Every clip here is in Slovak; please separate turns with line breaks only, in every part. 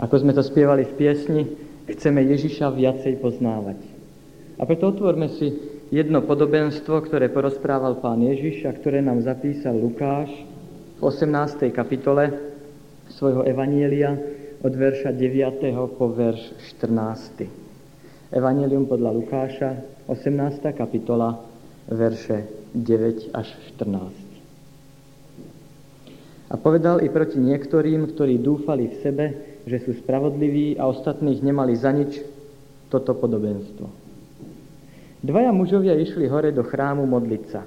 Ako sme to spievali v piesni, chceme Ježiša viacej poznávať. A preto otvorme si jedno podobenstvo, ktoré porozprával pán Ježiš a ktoré nám zapísal Lukáš v 18. kapitole svojho Evanielia od verša 9. po verš 14. Evangelium podľa Lukáša, 18. kapitola, verše 9 až 14. A povedal i proti niektorým, ktorí dúfali v sebe, že sú spravodliví a ostatných nemali za nič, toto podobenstvo. Dvaja mužovia išli hore do chrámu modliť sa.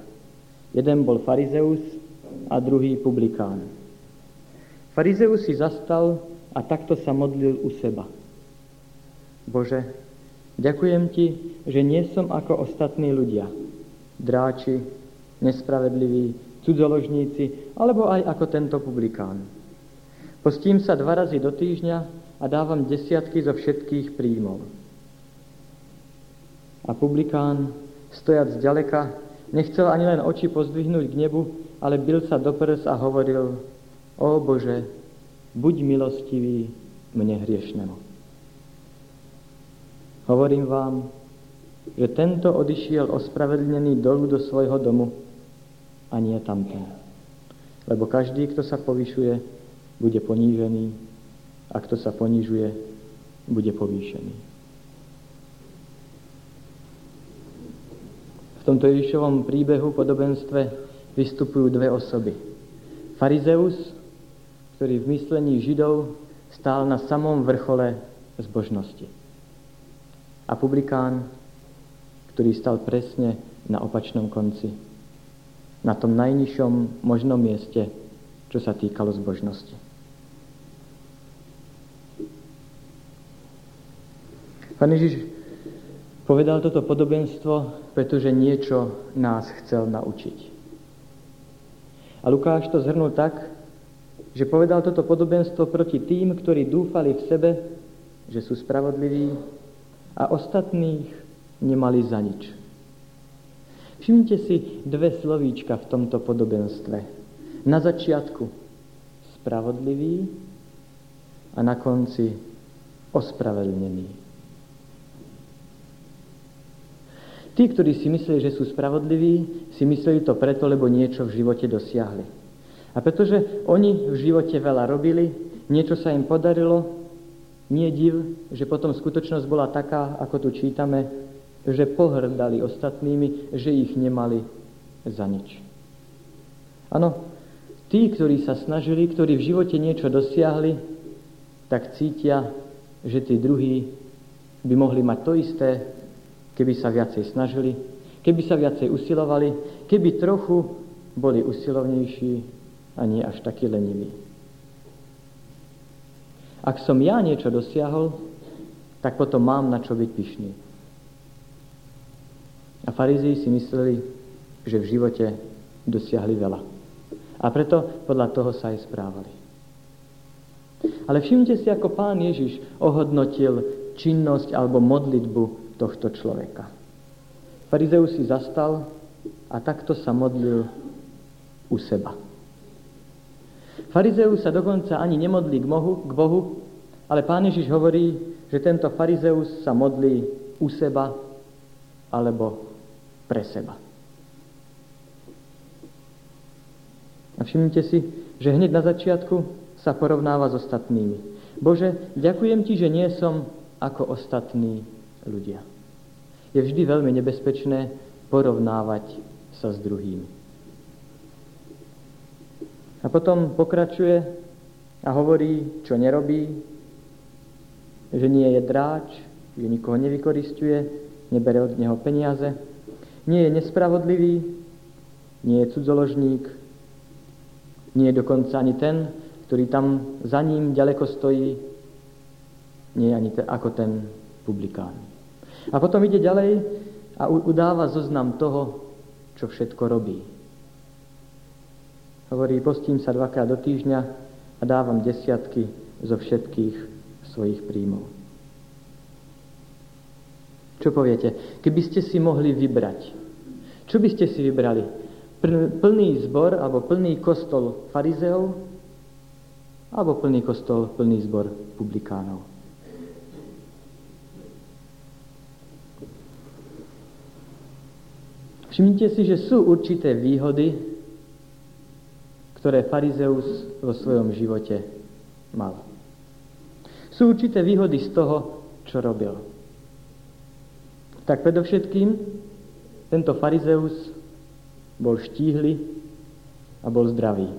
Jeden bol farizeus a druhý publikán. Farizeus si zastal a takto sa modlil u seba. Bože, ďakujem Ti, že nie som ako ostatní ľudia. Dráči, nespravedliví, cudzoložníci, alebo aj ako tento publikán. Postím sa dva razy do týždňa a dávam desiatky zo všetkých príjmov. A publikán, stojac zďaleka, nechcel ani len oči pozdvihnúť k nebu, ale bil sa do prs a hovoril, o Bože, buď milostivý mne hriešnemu. Hovorím vám, že tento odišiel ospravedlnený dolu do svojho domu, a nie tamten. Lebo každý, kto sa povyšuje, bude ponížený a kto sa ponižuje, bude povýšený. V tomto Ježišovom príbehu, podobenstve, vystupujú dve osoby. Farizeus, ktorý v myslení Židov stál na samom vrchole zbožnosti. A publikán, ktorý stal presne na opačnom konci na tom najnižšom možnom mieste, čo sa týkalo zbožnosti. Pán Ježiš povedal toto podobenstvo, pretože niečo nás chcel naučiť. A Lukáš to zhrnul tak, že povedal toto podobenstvo proti tým, ktorí dúfali v sebe, že sú spravodliví a ostatných nemali za nič. Všimnite si dve slovíčka v tomto podobenstve. Na začiatku spravodlivý a na konci ospravedlnený. Tí, ktorí si mysleli, že sú spravodliví, si mysleli to preto, lebo niečo v živote dosiahli. A pretože oni v živote veľa robili, niečo sa im podarilo, nie div, že potom skutočnosť bola taká, ako tu čítame, že pohrdali ostatnými, že ich nemali za nič. Áno, tí, ktorí sa snažili, ktorí v živote niečo dosiahli, tak cítia, že tí druhí by mohli mať to isté, keby sa viacej snažili, keby sa viacej usilovali, keby trochu boli usilovnejší a nie až takí leniví. Ak som ja niečo dosiahol, tak potom mám na čo byť pyšný. A farizí si mysleli, že v živote dosiahli veľa. A preto podľa toho sa aj správali. Ale všimnite si, ako pán Ježiš ohodnotil činnosť alebo modlitbu tohto človeka. Farizeus si zastal a takto sa modlil u seba. Farizeus sa dokonca ani nemodlí k Bohu, k Bohu ale pán Ježiš hovorí, že tento farizeus sa modlí u seba alebo pre seba. A všimnite si, že hneď na začiatku sa porovnáva s ostatnými. Bože, ďakujem Ti, že nie som ako ostatní ľudia. Je vždy veľmi nebezpečné porovnávať sa s druhým. A potom pokračuje a hovorí, čo nerobí, že nie je dráč, že nikoho nevykoristuje, nebere od neho peniaze, nie je nespravodlivý, nie je cudzoložník, nie je dokonca ani ten, ktorý tam za ním ďaleko stojí, nie je ani te, ako ten publikán. A potom ide ďalej a udáva zoznam toho, čo všetko robí. Hovorí, postím sa dvakrát do týždňa a dávam desiatky zo všetkých svojich príjmov. Čo poviete? Keby ste si mohli vybrať, čo by ste si vybrali? Plný zbor alebo plný kostol farizeov alebo plný kostol, plný zbor publikánov. Všimnite si, že sú určité výhody, ktoré farizeus vo svojom živote mal. Sú určité výhody z toho, čo robil. Tak predovšetkým tento farizeus bol štíhly a bol zdravý.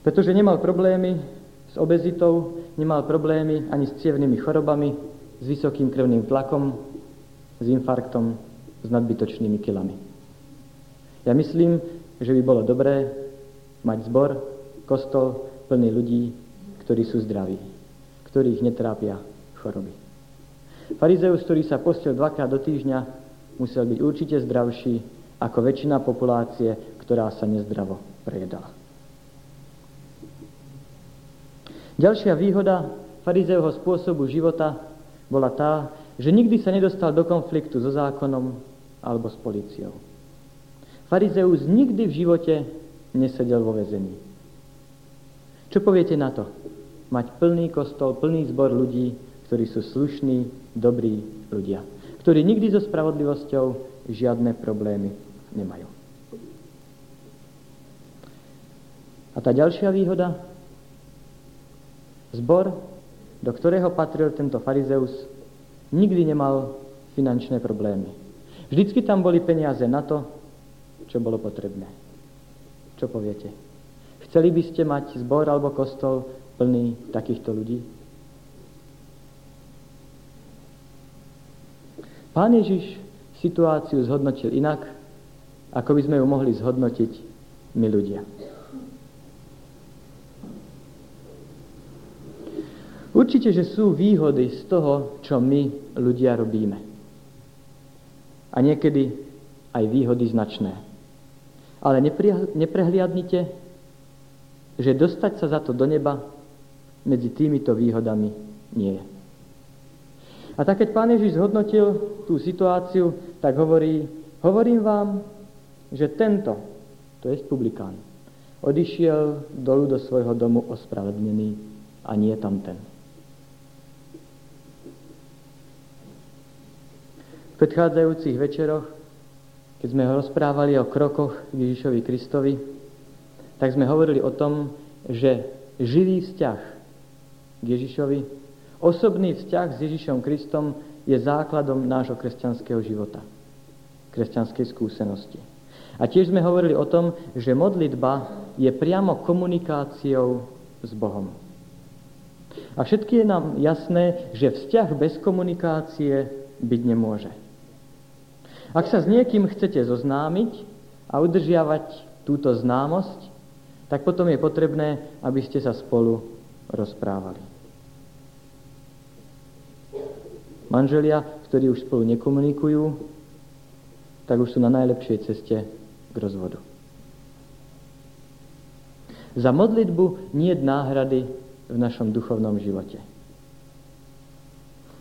Pretože nemal problémy s obezitou, nemal problémy ani s cievnými chorobami, s vysokým krvným tlakom, s infarktom, s nadbytočnými kilami. Ja myslím, že by bolo dobré mať zbor, kostol plný ľudí, ktorí sú zdraví, ktorých netrápia choroby. Farizeus, ktorý sa postil dvakrát do týždňa, musel byť určite zdravší ako väčšina populácie, ktorá sa nezdravo prejedala. Ďalšia výhoda farizejovho spôsobu života bola tá, že nikdy sa nedostal do konfliktu so zákonom, alebo s policiou. Farizeus nikdy v živote nesedel vo vezení. Čo poviete na to? Mať plný kostol, plný zbor ľudí, ktorí sú slušní, dobrí ľudia. Ktorí nikdy so spravodlivosťou žiadne problémy nemajú. A tá ďalšia výhoda? Zbor, do ktorého patril tento farizeus, nikdy nemal finančné problémy. Vždycky tam boli peniaze na to, čo bolo potrebné. Čo poviete? Chceli by ste mať zbor alebo kostol plný takýchto ľudí? Pán Ježiš situáciu zhodnotil inak, ako by sme ju mohli zhodnotiť my ľudia. Určite, že sú výhody z toho, čo my ľudia robíme a niekedy aj výhody značné. Ale neprehliadnite, že dostať sa za to do neba medzi týmito výhodami nie je. A tak keď pán Ježiš zhodnotil tú situáciu, tak hovorí, hovorím vám, že tento, to je publikán, odišiel dolu do svojho domu ospravedlnený a nie tam ten. V predchádzajúcich večeroch, keď sme ho rozprávali o krokoch Ježišovi Kristovi, tak sme hovorili o tom, že živý vzťah k Ježišovi, osobný vzťah s Ježišom Kristom je základom nášho kresťanského života, kresťanskej skúsenosti. A tiež sme hovorili o tom, že modlitba je priamo komunikáciou s Bohom. A všetky je nám jasné, že vzťah bez komunikácie byť nemôže. Ak sa s niekým chcete zoznámiť a udržiavať túto známosť, tak potom je potrebné, aby ste sa spolu rozprávali. Manželia, ktorí už spolu nekomunikujú, tak už sú na najlepšej ceste k rozvodu. Za modlitbu nie je náhrady v našom duchovnom živote.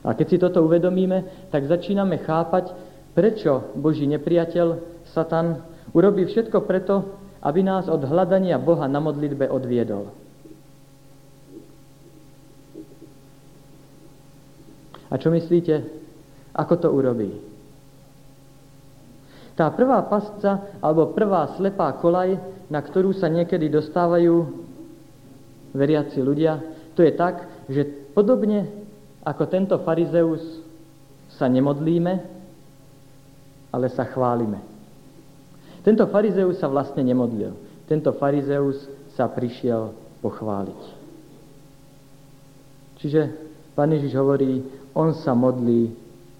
A keď si toto uvedomíme, tak začíname chápať, Prečo Boží nepriateľ, Satan, urobí všetko preto, aby nás od hľadania Boha na modlitbe odviedol. A čo myslíte, ako to urobí? Tá prvá pasca, alebo prvá slepá kolaj, na ktorú sa niekedy dostávajú veriaci ľudia, to je tak, že podobne ako tento farizeus sa nemodlíme, ale sa chválime. Tento farizeus sa vlastne nemodlil. Tento farizeus sa prišiel pochváliť. Čiže Pán Ježiš hovorí, on sa modlí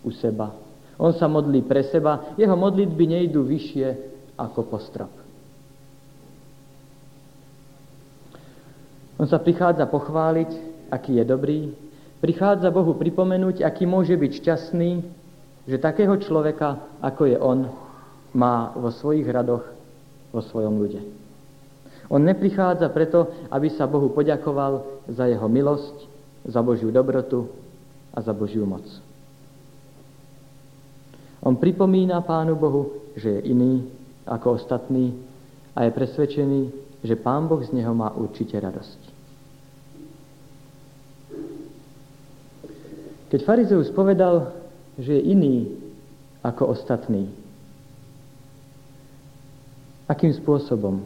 u seba. On sa modlí pre seba. Jeho modlitby nejdú vyššie ako postrop. On sa prichádza pochváliť, aký je dobrý. Prichádza Bohu pripomenúť, aký môže byť šťastný, že takého človeka, ako je on, má vo svojich radoch, vo svojom ľude. On neprichádza preto, aby sa Bohu poďakoval za jeho milosť, za Božiu dobrotu a za Božiu moc. On pripomína Pánu Bohu, že je iný ako ostatní a je presvedčený, že Pán Boh z neho má určite radosť. Keď farizeus povedal, že je iný ako ostatní, akým spôsobom,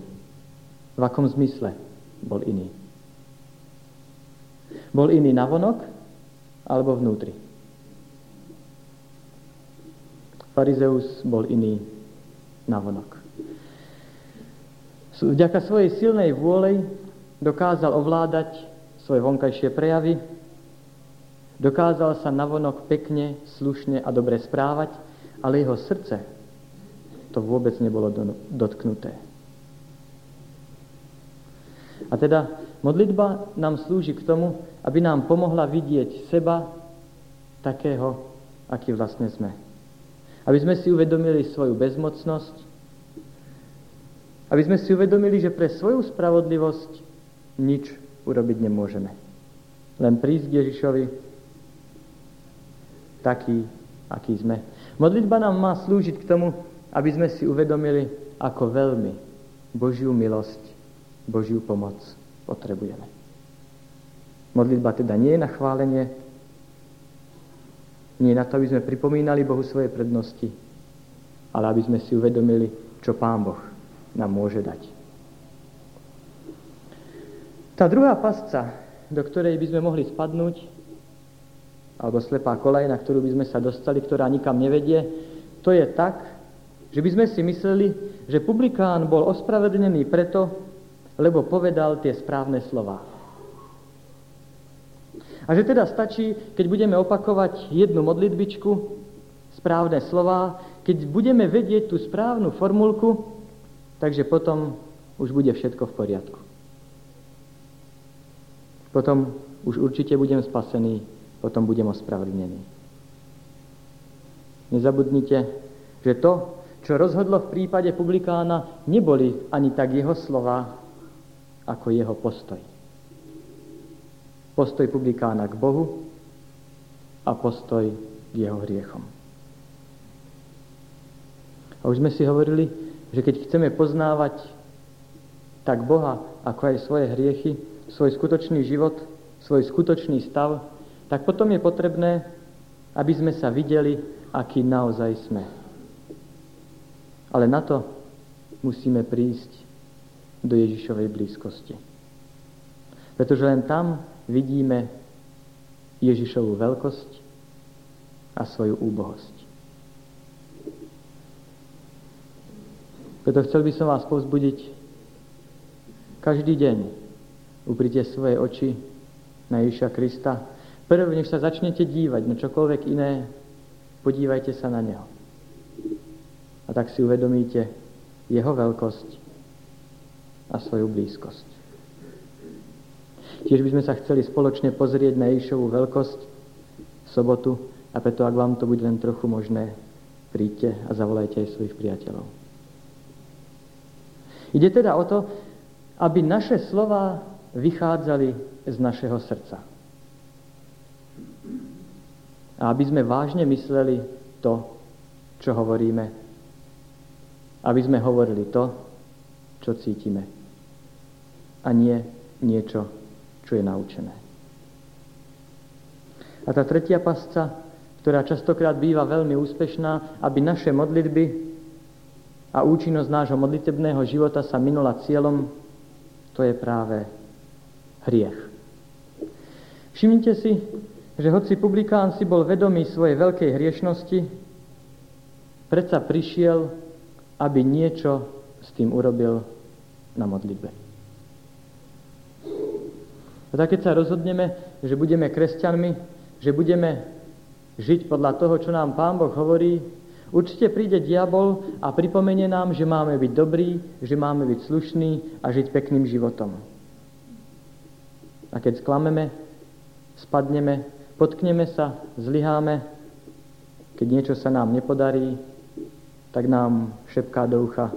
v akom zmysle bol iný? Bol iný navonok alebo vnútri? Farizeus bol iný navonok. Vďaka svojej silnej vôlej dokázal ovládať svoje vonkajšie prejavy, dokázal sa navonok pekne, slušne a dobre správať, ale jeho srdce to vôbec nebolo dotknuté. A teda modlitba nám slúži k tomu, aby nám pomohla vidieť seba takého, aký vlastne sme. Aby sme si uvedomili svoju bezmocnosť, aby sme si uvedomili, že pre svoju spravodlivosť nič urobiť nemôžeme. Len prísť Ježišovi taký, aký sme. Modlitba nám má slúžiť k tomu, aby sme si uvedomili, ako veľmi Božiu milosť, Božiu pomoc potrebujeme. Modlitba teda nie je na chválenie, nie na to, aby sme pripomínali Bohu svoje prednosti, ale aby sme si uvedomili, čo Pán Boh nám môže dať. Tá druhá pasca, do ktorej by sme mohli spadnúť, alebo slepá kolaj, na ktorú by sme sa dostali, ktorá nikam nevedie, to je tak, že by sme si mysleli, že publikán bol ospravedlnený preto, lebo povedal tie správne slova. A že teda stačí, keď budeme opakovať jednu modlitbičku, správne slova, keď budeme vedieť tú správnu formulku, takže potom už bude všetko v poriadku. Potom už určite budem spasený, potom budem ospravedlnený. Nezabudnite, že to, čo rozhodlo v prípade publikána, neboli ani tak jeho slova, ako jeho postoj postoj publikána k Bohu a postoj k jeho hriechom. A už sme si hovorili, že keď chceme poznávať tak Boha, ako aj svoje hriechy, svoj skutočný život, svoj skutočný stav, tak potom je potrebné, aby sme sa videli, aký naozaj sme. Ale na to musíme prísť do Ježišovej blízkosti. Pretože len tam vidíme Ježišovú veľkosť a svoju úbohosť. Preto chcel by som vás povzbudiť každý deň uprite svoje oči na Ježiša Krista. Prv, než sa začnete dívať na čokoľvek iné, podívajte sa na Neho. A tak si uvedomíte Jeho veľkosť a svoju blízkosť. Tiež by sme sa chceli spoločne pozrieť na Ježišovú veľkosť v sobotu a preto, ak vám to bude len trochu možné, príďte a zavolajte aj svojich priateľov. Ide teda o to, aby naše slova vychádzali z našeho srdca. A aby sme vážne mysleli to, čo hovoríme. Aby sme hovorili to, čo cítime. A nie niečo, čo je naučené. A tá tretia pasca, ktorá častokrát býva veľmi úspešná, aby naše modlitby a účinnosť nášho modlitebného života sa minula cieľom, to je práve hriech. Všimnite si, že hoci publikán si bol vedomý svojej veľkej hriešnosti, predsa prišiel, aby niečo s tým urobil na modlitbe. A tak keď sa rozhodneme, že budeme kresťanmi, že budeme žiť podľa toho, čo nám Pán Boh hovorí, určite príde diabol a pripomenie nám, že máme byť dobrí, že máme byť slušní a žiť pekným životom. A keď sklameme, spadneme, potkneme sa, zlyháme, keď niečo sa nám nepodarí, tak nám šepká do ucha.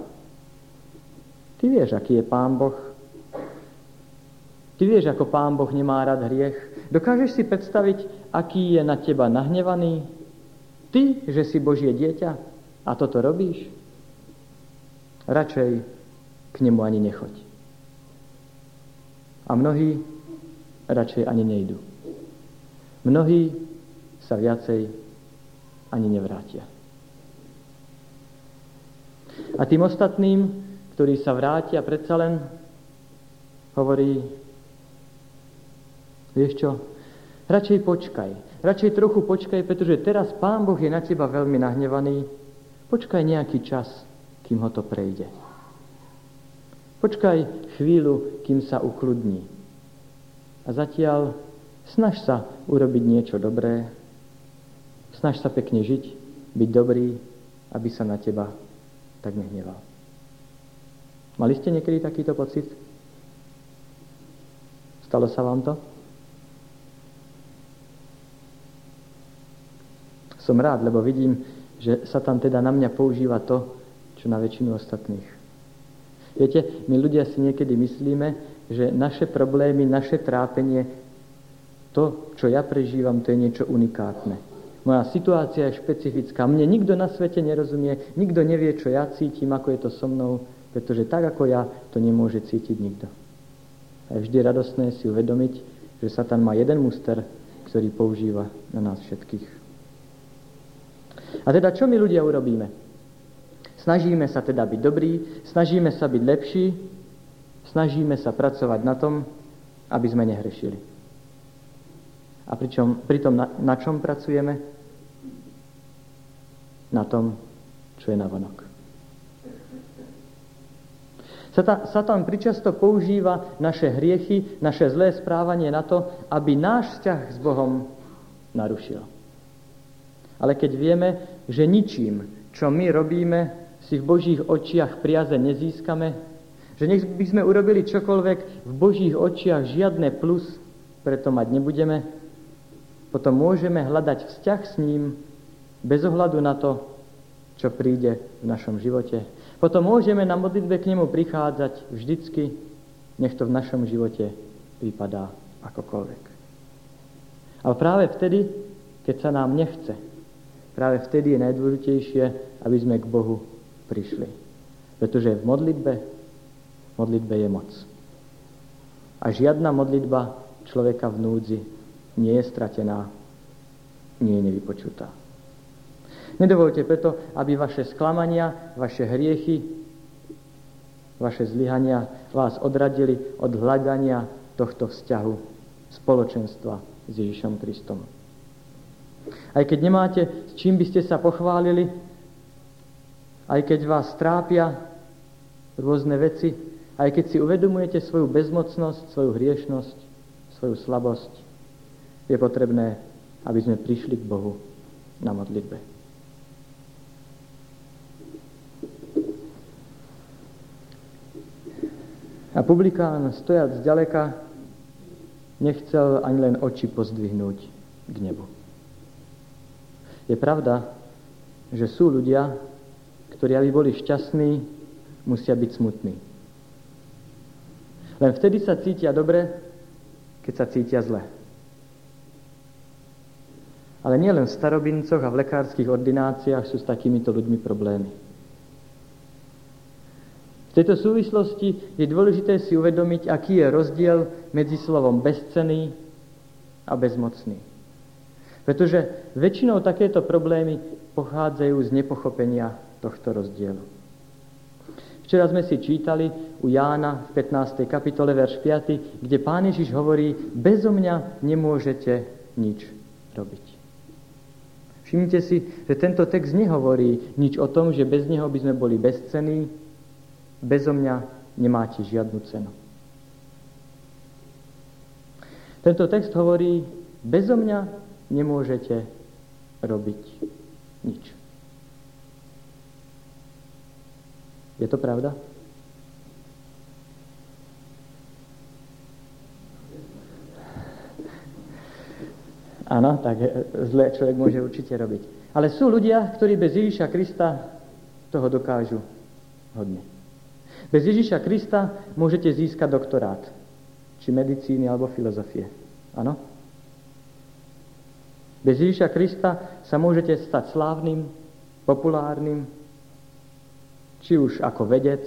Ty vieš, aký je Pán Boh, Ty vieš, ako Pán Boh nemá rád hriech. Dokážeš si predstaviť, aký je na teba nahnevaný? Ty, že si Božie dieťa a toto robíš? Radšej k nemu ani nechoď. A mnohí radšej ani nejdu. Mnohí sa viacej ani nevrátia. A tým ostatným, ktorí sa vrátia, predsa len hovorí, vieš čo, radšej počkaj, radšej trochu počkaj, pretože teraz Pán Boh je na teba veľmi nahnevaný, počkaj nejaký čas, kým ho to prejde. Počkaj chvíľu, kým sa ukludní. A zatiaľ snaž sa urobiť niečo dobré, snaž sa pekne žiť, byť dobrý, aby sa na teba tak nehneval. Mali ste niekedy takýto pocit? Stalo sa vám to? Som rád, lebo vidím, že sa tam teda na mňa používa to, čo na väčšinu ostatných. Viete, my ľudia si niekedy myslíme, že naše problémy, naše trápenie, to, čo ja prežívam, to je niečo unikátne. Moja situácia je špecifická. Mne nikto na svete nerozumie, nikto nevie, čo ja cítim, ako je to so mnou, pretože tak ako ja, to nemôže cítiť nikto. A je vždy radostné si uvedomiť, že Satan má jeden muster, ktorý používa na nás všetkých. A teda čo my ľudia urobíme? Snažíme sa teda byť dobrí, snažíme sa byť lepší, snažíme sa pracovať na tom, aby sme nehrešili. A pričom, pritom na, na čom pracujeme? Na tom, čo je navonok. Satan, Satan pričasto používa naše hriechy, naše zlé správanie na to, aby náš vzťah s Bohom narušil. Ale keď vieme, že ničím, čo my robíme, si v Božích očiach priaze nezískame, že nech by sme urobili čokoľvek, v Božích očiach žiadne plus preto mať nebudeme, potom môžeme hľadať vzťah s ním bez ohľadu na to, čo príde v našom živote. Potom môžeme na modlitbe k nemu prichádzať vždycky, nech to v našom živote vypadá akokoľvek. Ale práve vtedy, keď sa nám nechce, práve vtedy je najdôležitejšie, aby sme k Bohu prišli. Pretože v modlitbe, v modlitbe je moc. A žiadna modlitba človeka v núdzi nie je stratená, nie je nevypočutá. Nedovolte preto, aby vaše sklamania, vaše hriechy, vaše zlyhania vás odradili od hľadania tohto vzťahu spoločenstva s Ježišom Kristom. Aj keď nemáte, s čím by ste sa pochválili, aj keď vás trápia rôzne veci, aj keď si uvedomujete svoju bezmocnosť, svoju hriešnosť, svoju slabosť, je potrebné, aby sme prišli k Bohu na modlitbe. A publikán, stojac zďaleka, nechcel ani len oči pozdvihnúť k nebu. Je pravda, že sú ľudia, ktorí aby boli šťastní, musia byť smutní. Len vtedy sa cítia dobre, keď sa cítia zle. Ale nielen v starobincoch a v lekárskych ordináciách sú s takýmito ľuďmi problémy. V tejto súvislosti je dôležité si uvedomiť, aký je rozdiel medzi slovom bezcený a bezmocný. Pretože väčšinou takéto problémy pochádzajú z nepochopenia tohto rozdielu. Včera sme si čítali u Jána v 15. kapitole verš 5, kde Pán Ježiš hovorí, bezo mňa nemôžete nič robiť. Všimnite si, že tento text nehovorí nič o tom, že bez neho by sme boli bezcení, bezo mňa nemáte žiadnu cenu. Tento text hovorí, bezo mňa nemôžete robiť nič. Je to pravda? Áno, tak zlé človek môže určite robiť. Ale sú ľudia, ktorí bez Ježiša Krista toho dokážu hodne. Bez Ježiša Krista môžete získať doktorát, či medicíny alebo filozofie. Áno? Bez Ježiša Krista sa môžete stať slávnym, populárnym, či už ako vedec,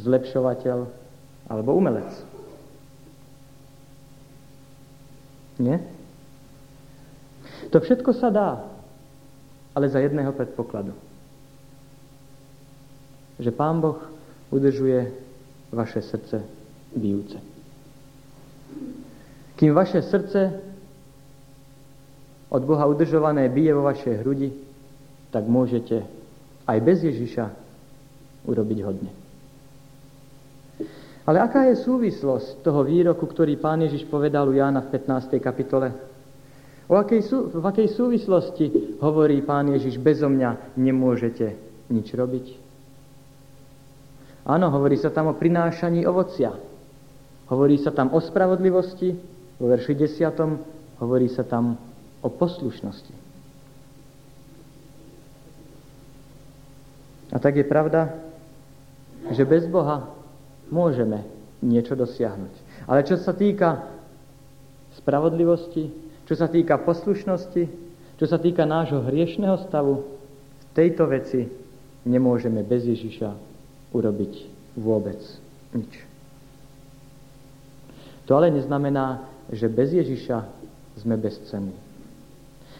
zlepšovateľ alebo umelec. Nie? To všetko sa dá, ale za jedného predpokladu. Že Pán Boh udržuje vaše srdce bijúce. Kým vaše srdce od Boha udržované bije vo vašej hrudi, tak môžete aj bez Ježiša urobiť hodne. Ale aká je súvislosť toho výroku, ktorý pán Ježiš povedal u Jána v 15. kapitole? O akej sú, v akej súvislosti hovorí pán Ježiš, bezo mňa nemôžete nič robiť? Áno, hovorí sa tam o prinášaní ovocia. Hovorí sa tam o spravodlivosti, vo verši 10. hovorí sa tam o poslušnosti. A tak je pravda, že bez Boha môžeme niečo dosiahnuť. Ale čo sa týka spravodlivosti, čo sa týka poslušnosti, čo sa týka nášho hriešného stavu, v tejto veci nemôžeme bez Ježiša urobiť vôbec nič. To ale neznamená, že bez Ježiša sme bezcenní.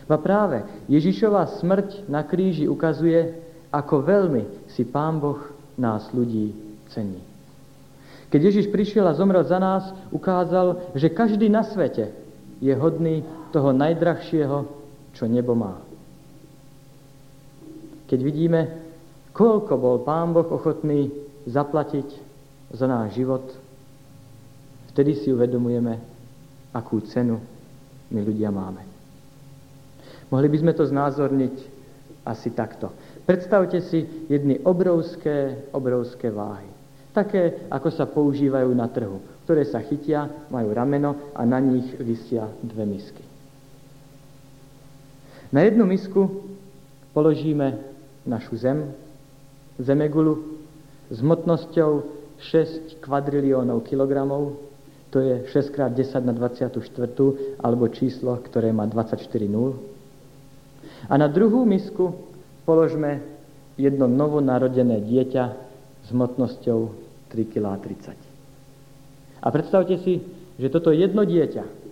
A práve Ježišova smrť na kríži ukazuje, ako veľmi si Pán Boh nás ľudí cení. Keď Ježiš prišiel a zomrel za nás, ukázal, že každý na svete je hodný toho najdrahšieho, čo nebo má. Keď vidíme, koľko bol Pán Boh ochotný zaplatiť za náš život, vtedy si uvedomujeme, akú cenu my ľudia máme. Mohli by sme to znázorniť asi takto. Predstavte si jedny obrovské, obrovské váhy. Také, ako sa používajú na trhu, ktoré sa chytia, majú rameno a na nich vysia dve misky. Na jednu misku položíme našu zem, zemegulu s hmotnosťou 6 kvadriliónov kilogramov, to je 6 x 10 na 24, alebo číslo, ktoré má 24 nul. A na druhú misku položme jedno novonarodené dieťa s hmotnosťou 3,30 kg. A predstavte si, že toto jedno dieťa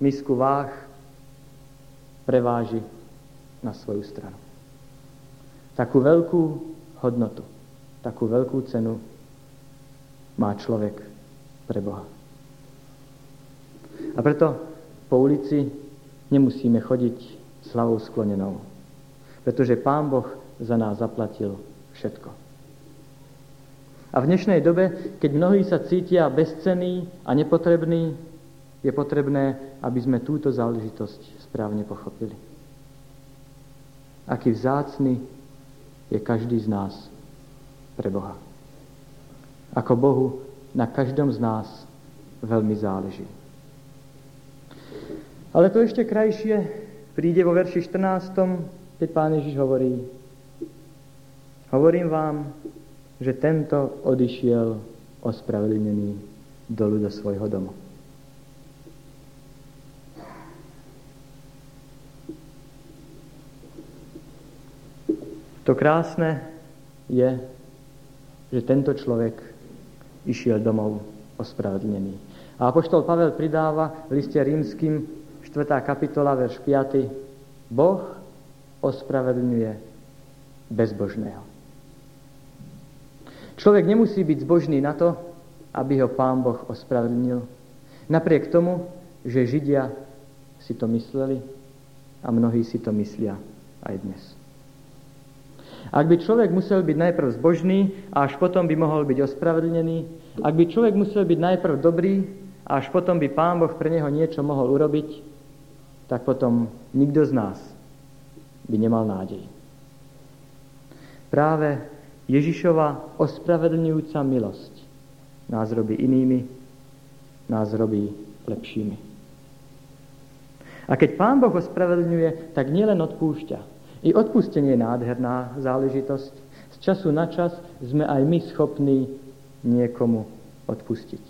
misku váh preváži na svoju stranu. Takú veľkú hodnotu, takú veľkú cenu má človek pre Boha. A preto po ulici nemusíme chodiť s hlavou sklonenou. Pretože Pán Boh za nás zaplatil všetko. A v dnešnej dobe, keď mnohí sa cítia bezcenní a nepotrební, je potrebné, aby sme túto záležitosť správne pochopili. Aký vzácny je každý z nás pre Boha. Ako Bohu na každom z nás veľmi záleží. Ale to ešte krajšie príde vo verši 14, keď pán Ježiš hovorí, hovorím vám, že tento odišiel ospravedlnený dolu do svojho domu. To krásne je, že tento človek išiel domov ospravedlnený. A apoštol Pavel pridáva v liste rímským 4. kapitola, verš 5. Boh ospravedlňuje bezbožného. Človek nemusí byť zbožný na to, aby ho Pán Boh ospravedlnil. Napriek tomu, že Židia si to mysleli a mnohí si to myslia aj dnes. Ak by človek musel byť najprv zbožný a až potom by mohol byť ospravedlnený, ak by človek musel byť najprv dobrý a až potom by Pán Boh pre neho niečo mohol urobiť, tak potom nikto z nás by nemal nádej. Práve Ježišova ospravedlňujúca milosť nás robí inými, nás robí lepšími. A keď Pán Boh ospravedlňuje, tak nielen odpúšťa. I odpustenie je nádherná záležitosť. Z času na čas sme aj my schopní niekomu odpustiť.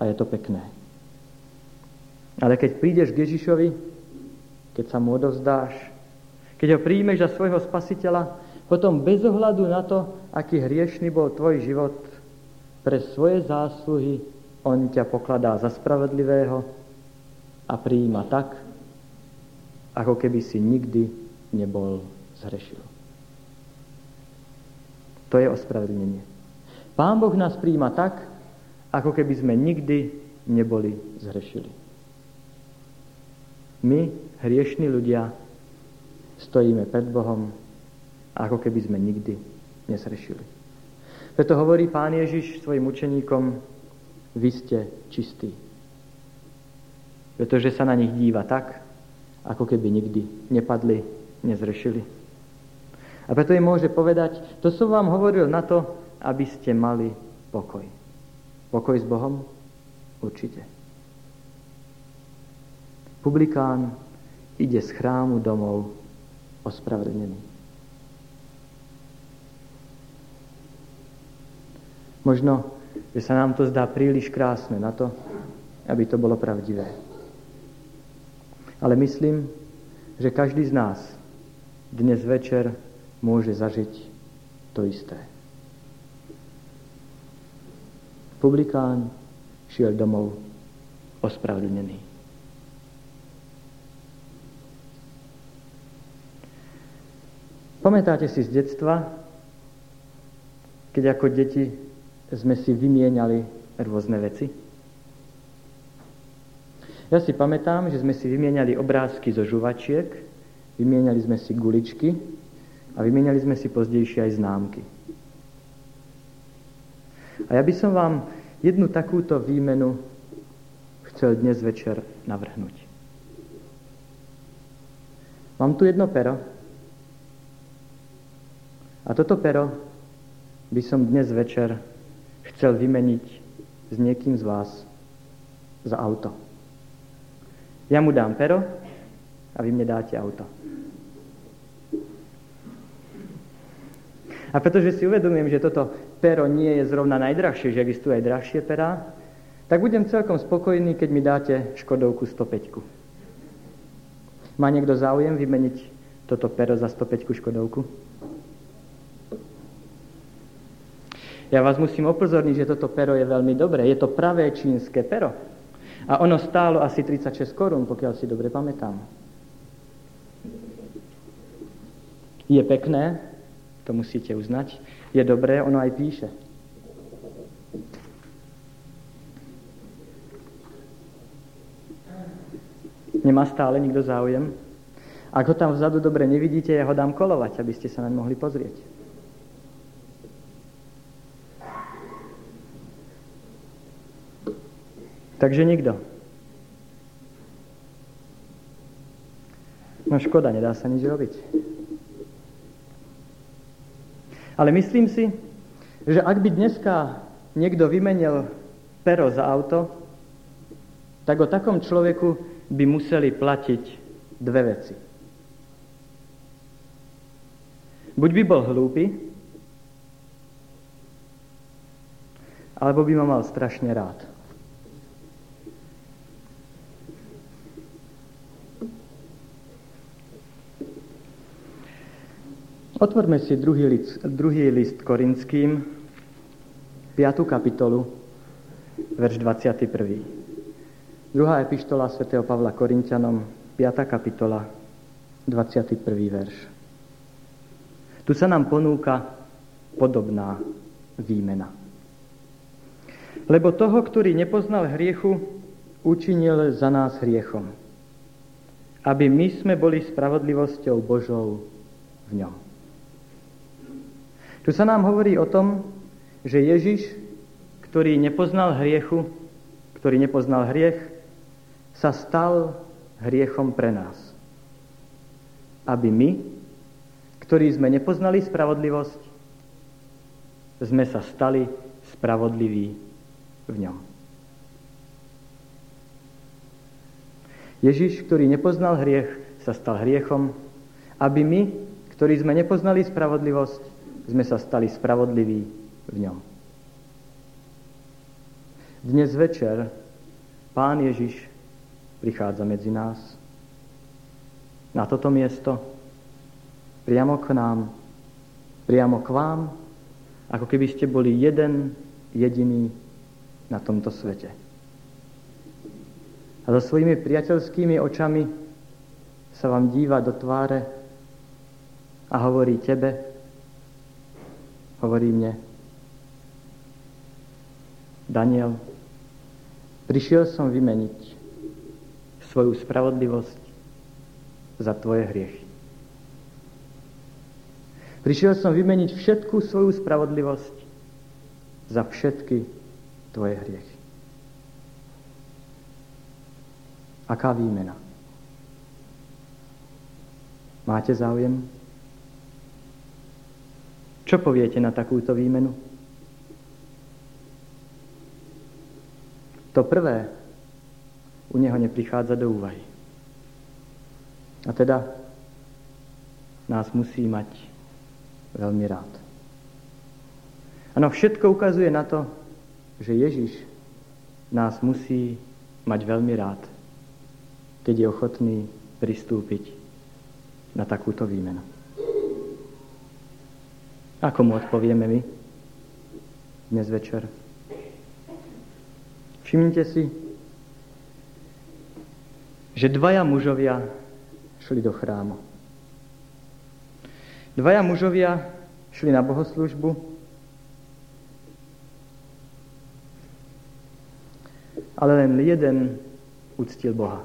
A je to pekné. Ale keď prídeš k Ježišovi, keď sa mu odovzdáš, keď ho príjmeš za svojho spasiteľa, potom bez ohľadu na to, aký hriešný bol tvoj život, pre svoje zásluhy on ťa pokladá za spravedlivého a prijíma tak, ako keby si nikdy nebol zhrešil. To je ospravedlnenie. Pán Boh nás prijíma tak, ako keby sme nikdy neboli zhrešili. My, hriešní ľudia, stojíme pred Bohom, ako keby sme nikdy nesrešili. Preto hovorí pán Ježiš svojim učeníkom, vy ste čistí. Pretože sa na nich díva tak, ako keby nikdy nepadli, nezrešili. A preto im môže povedať, to som vám hovoril na to, aby ste mali pokoj. Pokoj s Bohom? Určite. Publikán ide z chrámu domov ospravedlnený. Možno, že sa nám to zdá príliš krásne na to, aby to bolo pravdivé. Ale myslím, že každý z nás dnes večer môže zažiť to isté. Publikán šiel domov ospravedlnený. Pamätáte si z detstva, keď ako deti sme si vymieniali rôzne veci? Ja si pamätám, že sme si vymieniali obrázky zo žuvačiek, vymieniali sme si guličky a vymieniali sme si pozdejšie aj známky. A ja by som vám jednu takúto výmenu chcel dnes večer navrhnúť. Mám tu jedno pero a toto pero by som dnes večer chcel vymeniť s niekým z vás za auto. Ja mu dám pero a vy mne dáte auto. A pretože si uvedomujem, že toto pero nie je zrovna najdrahšie, že existujú aj drahšie perá, tak budem celkom spokojný, keď mi dáte Škodovku 105. Má niekto záujem vymeniť toto pero za 105 Škodovku? Ja vás musím opozorniť, že toto pero je veľmi dobré. Je to pravé čínske pero. A ono stálo asi 36 korún, pokiaľ si dobre pamätám. Je pekné, to musíte uznať. Je dobré, ono aj píše. Nemá stále nikto záujem? Ak ho tam vzadu dobre nevidíte, ja ho dám kolovať, aby ste sa naň mohli pozrieť. Takže nikto. No škoda, nedá sa nič robiť. Ale myslím si, že ak by dneska niekto vymenil pero za auto, tak o takom človeku by museli platiť dve veci. Buď by bol hlúpy, alebo by ma mal strašne rád. Otvorme si druhý list, druhý list Korinským, 5. kapitolu, verš 21. Druhá epištola svätého Pavla Korintianom, 5. kapitola, 21. verš. Tu sa nám ponúka podobná výmena. Lebo toho, ktorý nepoznal hriechu, učinil za nás hriechom, aby my sme boli spravodlivosťou Božou v ňom. Tu sa nám hovorí o tom, že Ježiš, ktorý nepoznal hriechu, ktorý nepoznal hriech, sa stal hriechom pre nás. Aby my, ktorí sme nepoznali spravodlivosť, sme sa stali spravodliví v ňom. Ježiš, ktorý nepoznal hriech, sa stal hriechom, aby my, ktorí sme nepoznali spravodlivosť, sme sa stali spravodliví v ňom. Dnes večer Pán Ježiš prichádza medzi nás na toto miesto, priamo k nám, priamo k vám, ako keby ste boli jeden jediný na tomto svete. A a so svojimi priateľskými očami sa vám díva do tváre a hovorí tebe, hovorí mne, Daniel, prišiel som vymeniť svoju spravodlivosť za tvoje hriechy. Prišiel som vymeniť všetku svoju spravodlivosť za všetky tvoje hriechy. Aká výmena? Máte záujem? Čo poviete na takúto výmenu? To prvé u neho neprichádza do úvahy. A teda nás musí mať veľmi rád. Ano, všetko ukazuje na to, že Ježiš nás musí mať veľmi rád, keď je ochotný pristúpiť na takúto výmenu. Ako mu odpovieme my dnes večer? Všimnite si, že dvaja mužovia šli do chrámu. Dvaja mužovia šli na bohoslužbu, ale len jeden uctil Boha.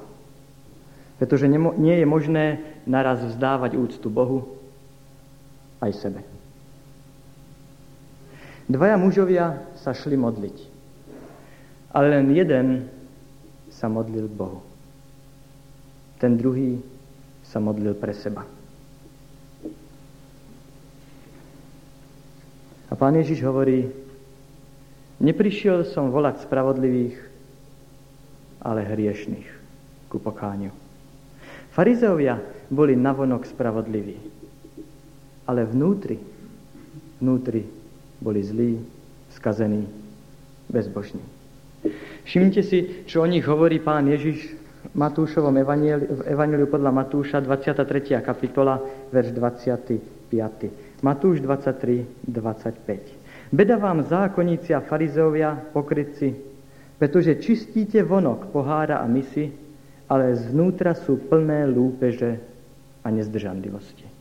Pretože nie je možné naraz vzdávať úctu Bohu aj sebe. Dvaja mužovia sa šli modliť ale len jeden sa modlil Bohu. Ten druhý sa modlil pre seba. A pán Ježiš hovorí, neprišiel som volať spravodlivých, ale hriešných ku pokániu. Farizeovia boli navonok spravodliví, ale vnútri, vnútri boli zlí, skazení, bezbožní. Všimnite si, čo o nich hovorí pán Ježiš v Matúšovom evaníliu, v evaníliu podľa Matúša, 23. kapitola, verš 25. Matúš 23, 25. Beda vám zákonníci a farizeovia, pokrytci, pretože čistíte vonok pohára a misy, ale zvnútra sú plné lúpeže a nezdržanlivosti.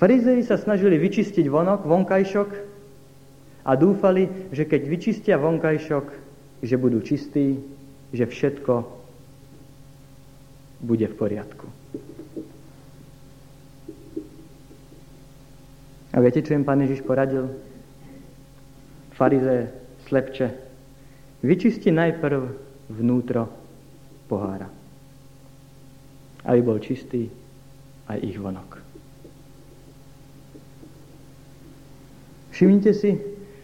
Farizei sa snažili vyčistiť vonok, vonkajšok, a dúfali, že keď vyčistia vonkajšok, že budú čistí, že všetko bude v poriadku. A viete, čo im pán Ježiš poradil? Farize, slepče, vyčisti najprv vnútro pohára, aby bol čistý aj ich vonok. Všimnite si,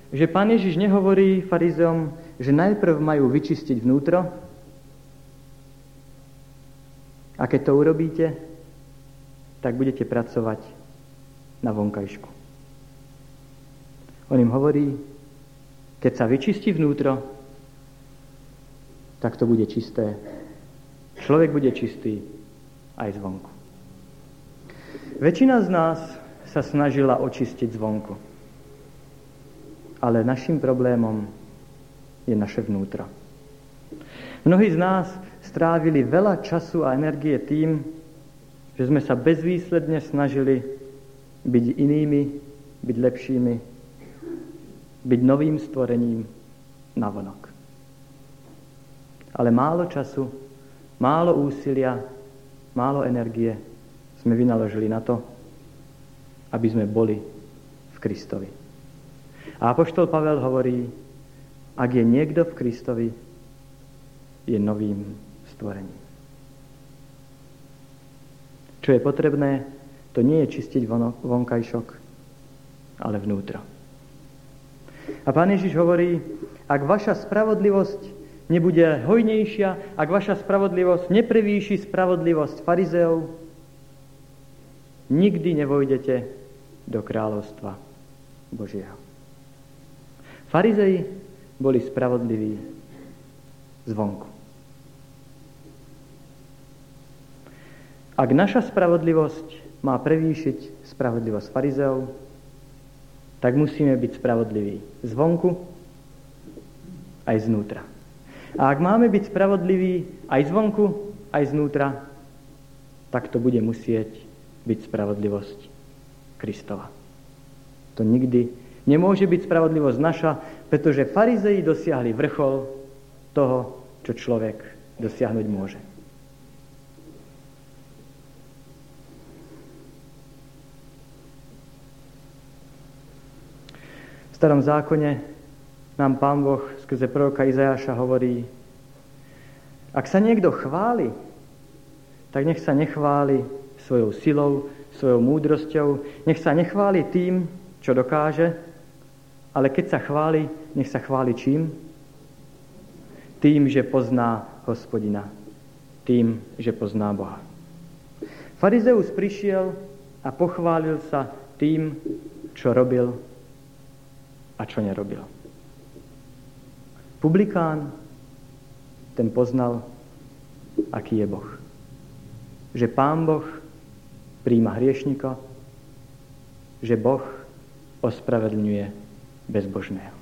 že pán Ježiš nehovorí farizeom, že najprv majú vyčistiť vnútro a keď to urobíte, tak budete pracovať na vonkajšku. On im hovorí, keď sa vyčistí vnútro, tak to bude čisté. Človek bude čistý aj zvonku. Väčšina z nás sa snažila očistiť zvonku ale našim problémom je naše vnútro. Mnohí z nás strávili veľa času a energie tým, že sme sa bezvýsledne snažili byť inými, byť lepšími, byť novým stvorením na vonok. Ale málo času, málo úsilia, málo energie sme vynaložili na to, aby sme boli v Kristovi. A Apoštol Pavel hovorí, ak je niekto v Kristovi, je novým stvorením. Čo je potrebné, to nie je čistiť vonkajšok, ale vnútro. A pán Ježiš hovorí, ak vaša spravodlivosť nebude hojnejšia, ak vaša spravodlivosť neprevýši spravodlivosť farizeov, nikdy nevojdete do kráľovstva Božieho. Farizei boli spravodliví zvonku. Ak naša spravodlivosť má prevýšiť spravodlivosť farizeov, tak musíme byť spravodliví zvonku aj znútra. A ak máme byť spravodliví aj zvonku, aj znútra, tak to bude musieť byť spravodlivosť Kristova. To nikdy nemôže byť spravodlivosť naša, pretože farizei dosiahli vrchol toho, čo človek dosiahnuť môže. V starom zákone nám Pán Boh skrze proroka Izajaša hovorí, ak sa niekto chváli, tak nech sa nechváli svojou silou, svojou múdrosťou, nech sa nechváli tým, čo dokáže, ale keď sa chváli, nech sa chváli čím? Tým, že pozná hospodina. Tým, že pozná Boha. Farizeus prišiel a pochválil sa tým, čo robil a čo nerobil. Publikán, ten poznal, aký je Boh. Že Pán Boh príjma hriešnika, že Boh ospravedlňuje bezbožného.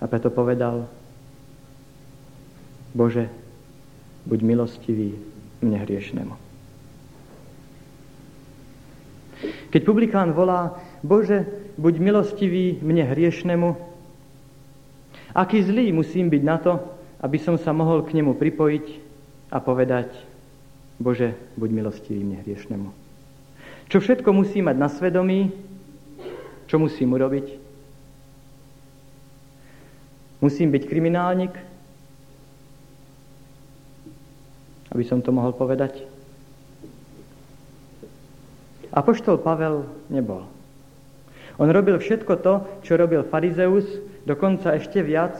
A preto povedal, Bože, buď milostivý mne hriešnemu. Keď publikán volá, Bože, buď milostivý mne hriešnemu, aký zlý musím byť na to, aby som sa mohol k nemu pripojiť a povedať, Bože, buď milostivý mne hriešnemu. Čo všetko musí mať na svedomí, čo musím urobiť? Musím byť kriminálnik, aby som to mohol povedať? Apoštol Pavel nebol. On robil všetko to, čo robil farizeus, dokonca ešte viac.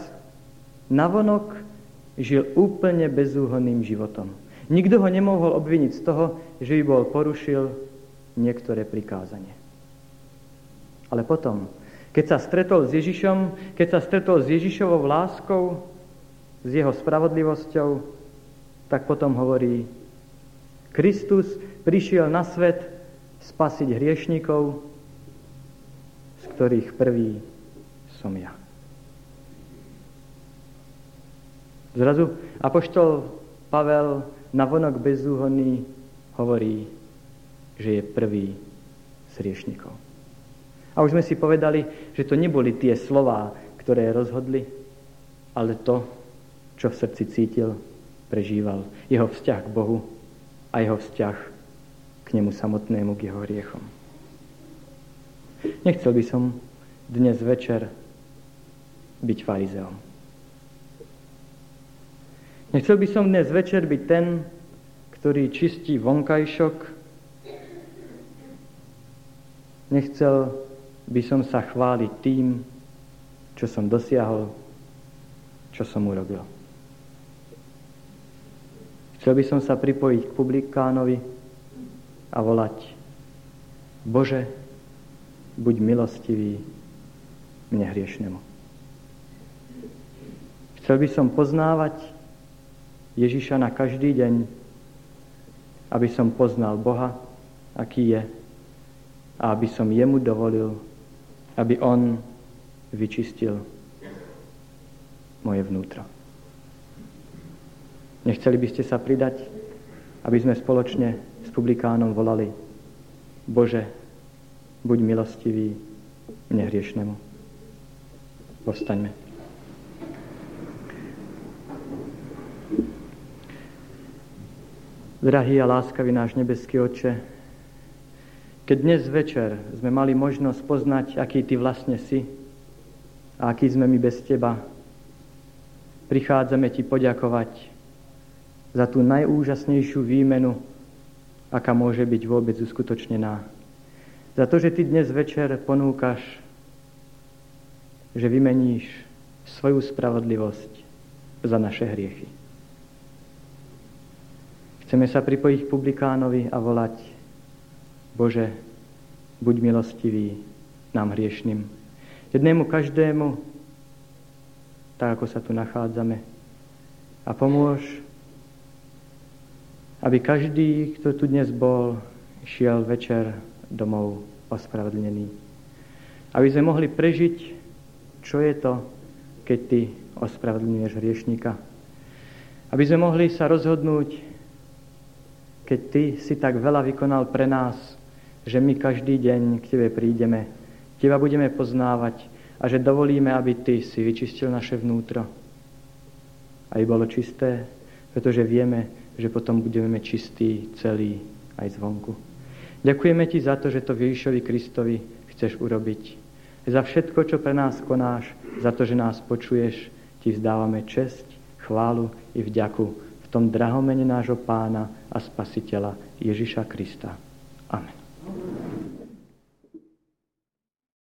Navonok žil úplne bezúhonným životom. Nikto ho nemohol obviniť z toho, že by bol porušil niektoré prikázanie. Ale potom, keď sa stretol s Ježišom, keď sa stretol s Ježišovou láskou, s jeho spravodlivosťou, tak potom hovorí, Kristus prišiel na svet spasiť hriešnikov, z ktorých prvý som ja. Zrazu apoštol Pavel navonok bezúhonný hovorí, že je prvý z riešnikov. A už sme si povedali, že to neboli tie slová, ktoré rozhodli, ale to, čo v srdci cítil, prežíval. Jeho vzťah k Bohu a jeho vzťah k nemu samotnému, k jeho hriechom. Nechcel by som dnes večer byť farizeom. Nechcel by som dnes večer byť ten, ktorý čistí vonkajšok. Nechcel by som sa chváliť tým, čo som dosiahol, čo som urobil. Chcel by som sa pripojiť k publikánovi a volať Bože, buď milostivý mne hriešnemu. Chcel by som poznávať Ježiša na každý deň, aby som poznal Boha, aký je, a aby som jemu dovolil, aby on vyčistil moje vnútro. Nechceli by ste sa pridať, aby sme spoločne s publikánom volali Bože, buď milostivý mne hriešnemu. Povstaňme. Drahý a láskavý náš nebeský oče, keď dnes večer sme mali možnosť poznať, aký Ty vlastne si a aký sme my bez Teba, prichádzame Ti poďakovať za tú najúžasnejšiu výmenu, aká môže byť vôbec uskutočnená. Za to, že Ty dnes večer ponúkaš, že vymeníš svoju spravodlivosť za naše hriechy. Chceme sa pripojiť k publikánovi a volať Bože, buď milostivý nám hriešným. Jednému každému, tak ako sa tu nachádzame. A pomôž, aby každý, kto tu dnes bol, šiel večer domov ospravedlnený. Aby sme mohli prežiť, čo je to keď Ty ospravedlňuješ hriešnika. Aby sme mohli sa rozhodnúť, keď Ty si tak veľa vykonal pre nás, že my každý deň k Tebe prídeme, Teba budeme poznávať a že dovolíme, aby Ty si vyčistil naše vnútro. Aby bolo čisté, pretože vieme, že potom budeme čistí celý aj zvonku. Ďakujeme Ti za to, že to Ježišovi Kristovi chceš urobiť. Za všetko, čo pre nás konáš, za to, že nás počuješ, Ti vzdávame česť, chválu i vďaku v tom drahomene nášho pána a spasiteľa Ježiša Krista. Amen. Amen.